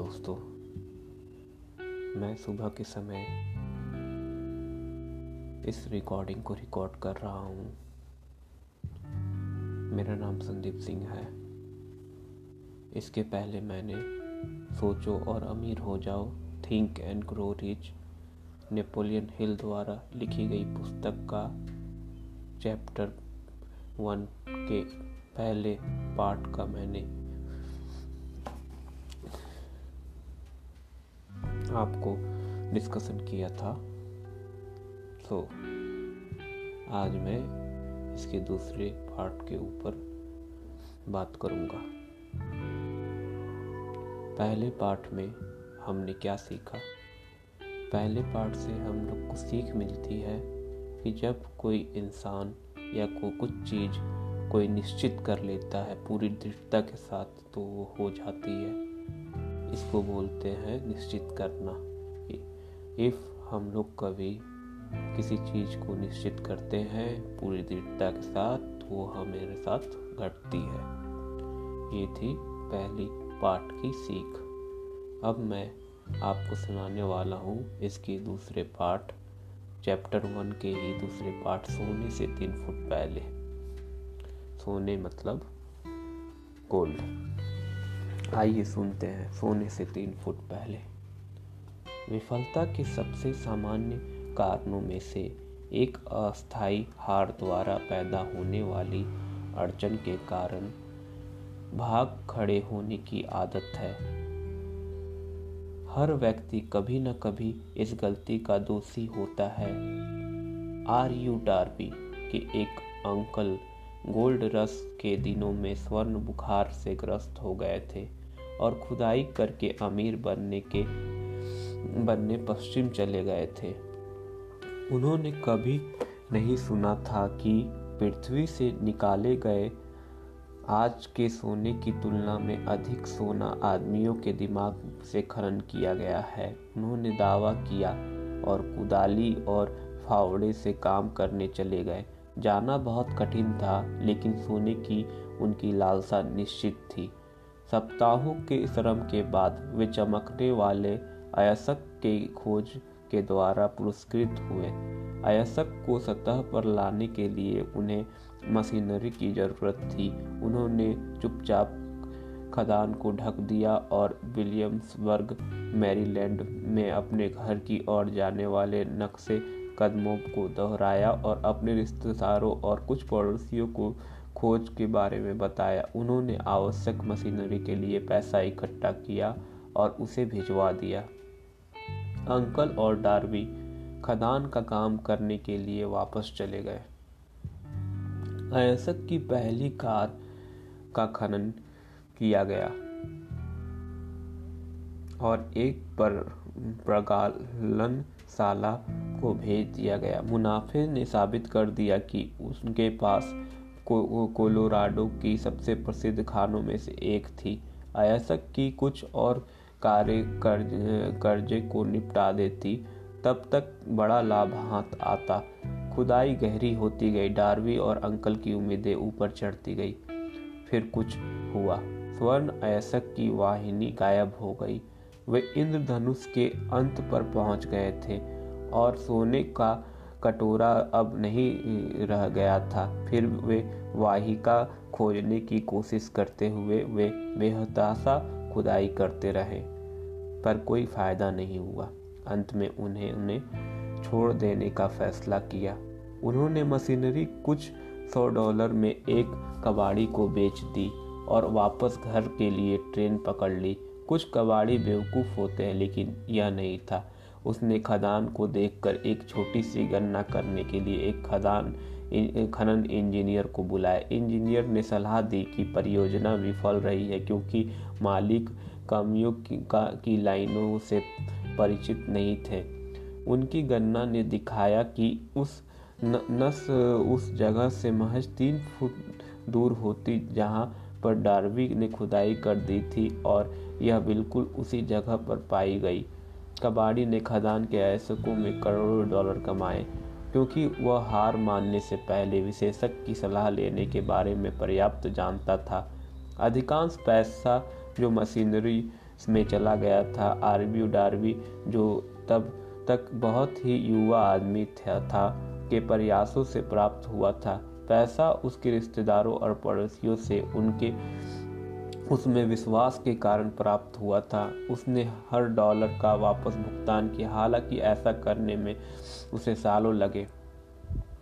दोस्तों, मैं सुबह के समय इस रिकॉर्डिंग को रिकॉर्ड कर रहा हूँ। मेरा नाम संदीप सिंह है। इसके पहले मैंने सोचो और अमीर हो जाओ think and grow rich Napoleon Hill द्वारा लिखी गई पुस्तक का चैप्टर वन के पहले पार्ट का मैंने आपको डिस्कशन किया था। तो आज मैं इसके दूसरे पार्ट के ऊपर बात करूँगा। पहले पार्ट में हमने क्या सीखा? पहले पार्ट से हम लोग को सीख मिलती है कि जब कोई इंसान या को कुछ चीज़ कोई निश्चित कर लेता है पूरी दृढ़ता के साथ तो वो हो जाती है। इसको बोलते हैं निश्चित करना। इफ़ हम लोग कभी किसी चीज़ को निश्चित करते हैं पूरी दृढ़ता के साथ तो वो हमारे साथ घटती है। ये थी पहली पार्ट की सीख। अब मैं आपको सुनाने वाला हूँ इसकी दूसरे पार्ट चैप्टर वन के ही दूसरे पार्ट सोने से तीन फुट पहले। सोने मतलब गोल्ड। आइए सुनते हैं सोने से तीन फुट पहले। विफलता के सबसे सामान्य कारणों में से एक अस्थायी हार द्वारा पैदा होने वाली अड़चन के कारण भाग खड़े होने की आदत है। हर व्यक्ति कभी न कभी इस गलती का दोषी होता है। आर यू डार्बी के एक अंकल गोल्ड रस के दिनों में स्वर्ण बुखार से ग्रस्त हो गए थे। और खुदाई करके अमीर बनने के, बनने पश्चिम चले गए थे। उन्होंने कभी नहीं सुना था कि पृथ्वी से निकाले गए आज के सोने की तुलना में अधिक सोना आदमियों के दिमाग से खनन किया गया है। उन्होंने दावा किया और कुदाली और फावड़े से काम करने चले गए। जाना बहुत कठिन था, लेकिन सोने की उनकी लालसा निश्चित थी। सप्ताहों के श्रम के बाद वे चमकने वाले अयस्क के खोज के द्वारा पुरस्कृत हुए। अयस्क को सतह पर लाने के लिए उन्हें मशीनरी की ज़रूरत थी। उन्होंने चुपचाप खदान को ढक दिया और विलियम्सबर्ग, मैरीलैंड में अपने घर की ओर जाने वाले नक्शे कदमों को दोहराया और अपने रिश्तेदारों और कुछ पड़ोसियों को खोज के बारे में बताया। उन्होंने आवश्यक मशीनरी के लिए पैसा इकट्ठा किया और उसे भिजवा दिया। अंकल और डार्बी खदान का काम करने के लिए वापस चले गए। अयसक की पहली कार का खनन किया गया और एक पर प्रगालन साला को भेज दिया गया। मुनाफे ने साबित कर दिया कि उनके पास को, कोलोराडो की सबसे प्रसिद्ध खानों में से एक थी। अयसक की कुछ और कार्य कर्ज कर्जे को निपटा देती। तब तक बड़ा लाभ हाथ आता। खुदाई गहरी होती गई। डार्वी और अंकल की उम्मीदें ऊपर चढ़ती गई। फिर कुछ हुआ। स्वर्ण अयसक की वाहिनी गायब हो गई। वे इंद्रधनुष के अंत पर पहुँच गए थे और सोने का कटोरा अब नहीं रह गया था। फिर वे वाहिका खोजने की कोशिश करते हुए वे बेहताशा खुदाई करते रहे, पर कोई फ़ायदा नहीं हुआ। अंत में उन्हें उन्हें छोड़ देने का फैसला किया। उन्होंने मशीनरी कुछ सौ डॉलर में एक कबाड़ी को बेच दी और वापस घर के लिए ट्रेन पकड़ ली। कुछ कबाड़ी बेवकूफ़ होते हैं, लेकिन यह नहीं था। उसने खदान को देखकर एक छोटी सी गणना करने के लिए एक खदान खनन इंजीनियर को बुलाया। इंजीनियर ने सलाह दी कि परियोजना विफल रही है क्योंकि मालिक कमियों की, का, की लाइनों से परिचित नहीं थे। उनकी गणना ने दिखाया कि उस न, नस उस जगह से महज तीन फुट दूर होती जहाँ पर डार्वी ने खुदाई कर दी थी और यह बिल्कुल उसी जगह पर पाई गई। कबाड़ी ने खदान के ऐसकों में करोड़ों डॉलर कमाए क्योंकि वह हार मानने से पहले विशेषज्ञ की सलाह लेने के बारे में पर्याप्त जानता था। अधिकांश पैसा जो मशीनरी में चला गया था आरबी डार्बी जो तब तक बहुत ही युवा आदमी था, था के प्रयासों से प्राप्त हुआ था। पैसा उसके रिश्तेदारों और पड़ोसियों से उनके उसमें विश्वास के कारण प्राप्त हुआ था। उसने हर डॉलर का वापस भुगतान किया। हालाँकि ऐसा करने में उसे सालों लगे।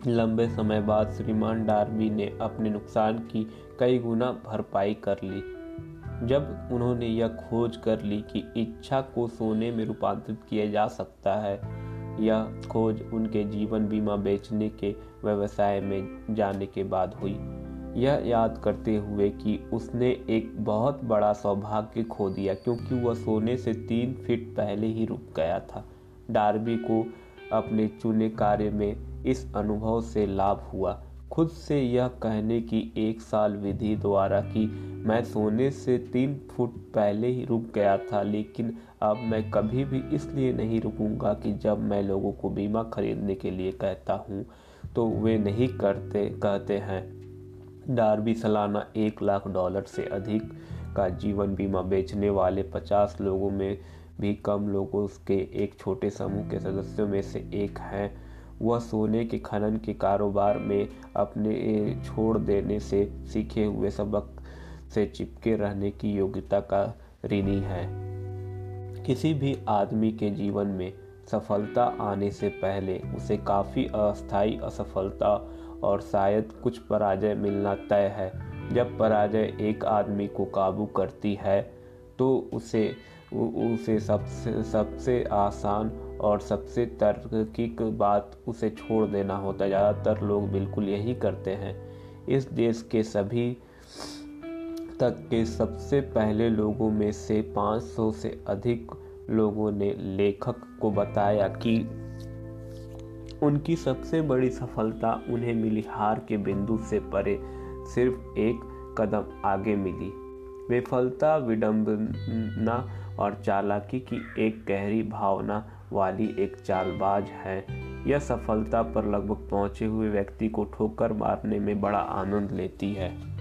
लंबे समय बाद श्रीमान डार्बी ने अपने नुकसान की कई गुना भरपाई कर ली। जब उन्होंने यह खोज कर ली कि इच्छा को सोने में रूपांतरित किया जा सकता है, यह खोज उनके जीवन बीमा बेचने के व्यवसाय में जाने के बाद हुई। यह याद करते हुए कि उसने एक बहुत बड़ा सौभाग्य खो दिया, क्योंकि वह सोने से तीन फीट पहले ही रुक गया था। डार्बी को अपने चुने कार्य में इस अनुभव से लाभ हुआ। खुद से यह कहने की एक साल विधि द्वारा कि मैं सोने से तीन फुट पहले ही रुक गया था, लेकिन अब मैं कभी भी इसलिए नहीं रुकूँगा कि जब मैं लोगों को बीमा खरीदने के लिए कहता हूँ तो वे नहीं करते, कहते हैं। डार्बी सालाना एक लाख डॉलर से अधिक का जीवन बीमा बेचने वाले पचास लोगों में भी कम लोगों के एक छोटे समूह के सदस्यों में से एक हैं। वह सोने के खनन के कारोबार में अपने छोड़ देने से सीखे हुए सबक से चिपके रहने की योग्यता का ऋणी है। किसी भी आदमी के जीवन में सफलता आने से पहले उसे काफ़ी अस्थायी असफलता और शायद कुछ पराजय मिलना तय है। जब पराजय एक आदमी को काबू करती है तो उसे उसे सबसे सबसे आसान और सबसे तर्किक बात उसे छोड़ देना होता है। ज़्यादातर लोग बिल्कुल यही करते हैं। इस देश के सभी तक के सबसे पहले लोगों में से 500 से अधिक लोगों ने लेखक को बताया कि उनकी सबसे बड़ी सफलता उन्हें मिली। हार के बिंदु से परे सिर्फ़ एक कदम आगे मिली। विफलता, विडंबना और चालाकी की एक गहरी भावना वाली एक चालबाज है। यह सफलता पर लगभग पहुँचे हुए व्यक्ति को ठोकर मारने में बड़ा आनंद लेती है।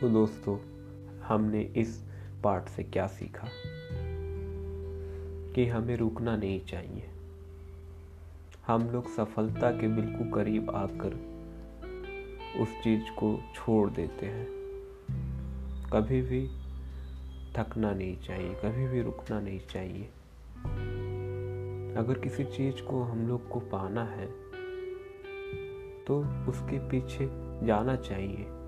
तो दोस्तों, हमने इस पार्ट से क्या सीखा? कि हमें रुकना नहीं चाहिए। हम लोग सफलता के बिल्कुल करीब आकर उस चीज़ को छोड़ देते हैं। कभी भी थकना नहीं चाहिए, कभी भी रुकना नहीं चाहिए। अगर किसी चीज़ को हम लोग को पाना है तो उसके पीछे जाना चाहिए।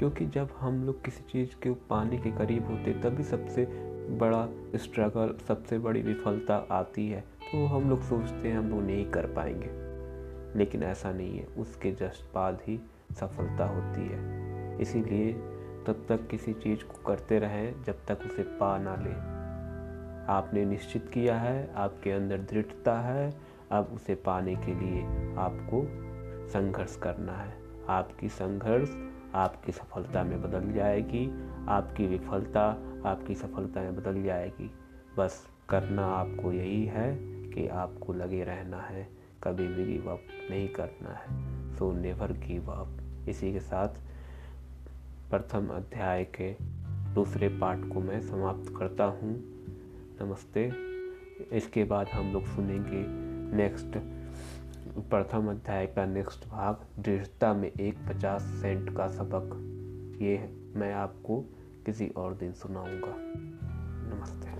क्योंकि जब हम लोग किसी चीज़ के पाने के करीब होते, तभी सबसे बड़ा स्ट्रगल सबसे बड़ी विफलता आती है। तो हम लोग सोचते हैं, हम वो नहीं कर पाएँगे। लेकिन ऐसा नहीं है, उसके जस्ट बाद ही सफलता होती है। इसीलिए तब तक किसी चीज़ को करते रहें, जब तक उसे पा ना ले। आपने निश्चित किया है, आपके अंदर दृढ़ता है, अब उसे पाने के लिए आपको संघर्ष करना है। आपकी संघर्ष आपकी सफलता में बदल जाएगी, आपकी विफलता आपकी सफलता में बदल जाएगी। बस करना आपको यही है कि आपको लगे रहना है, कभी भी गिव अप नहीं करना है। सो नेवर गिव अप इसी के साथ प्रथम अध्याय के दूसरे पार्ट को मैं समाप्त करता हूँ। नमस्ते। इसके बाद हम लोग सुनेंगे नेक्स्ट प्रथम अध्याय का नेक्स्ट भाग, दृढ़ता में एक पचास सेंट का सबक। ये मैं आपको किसी और दिन सुनाऊँगा। नमस्ते।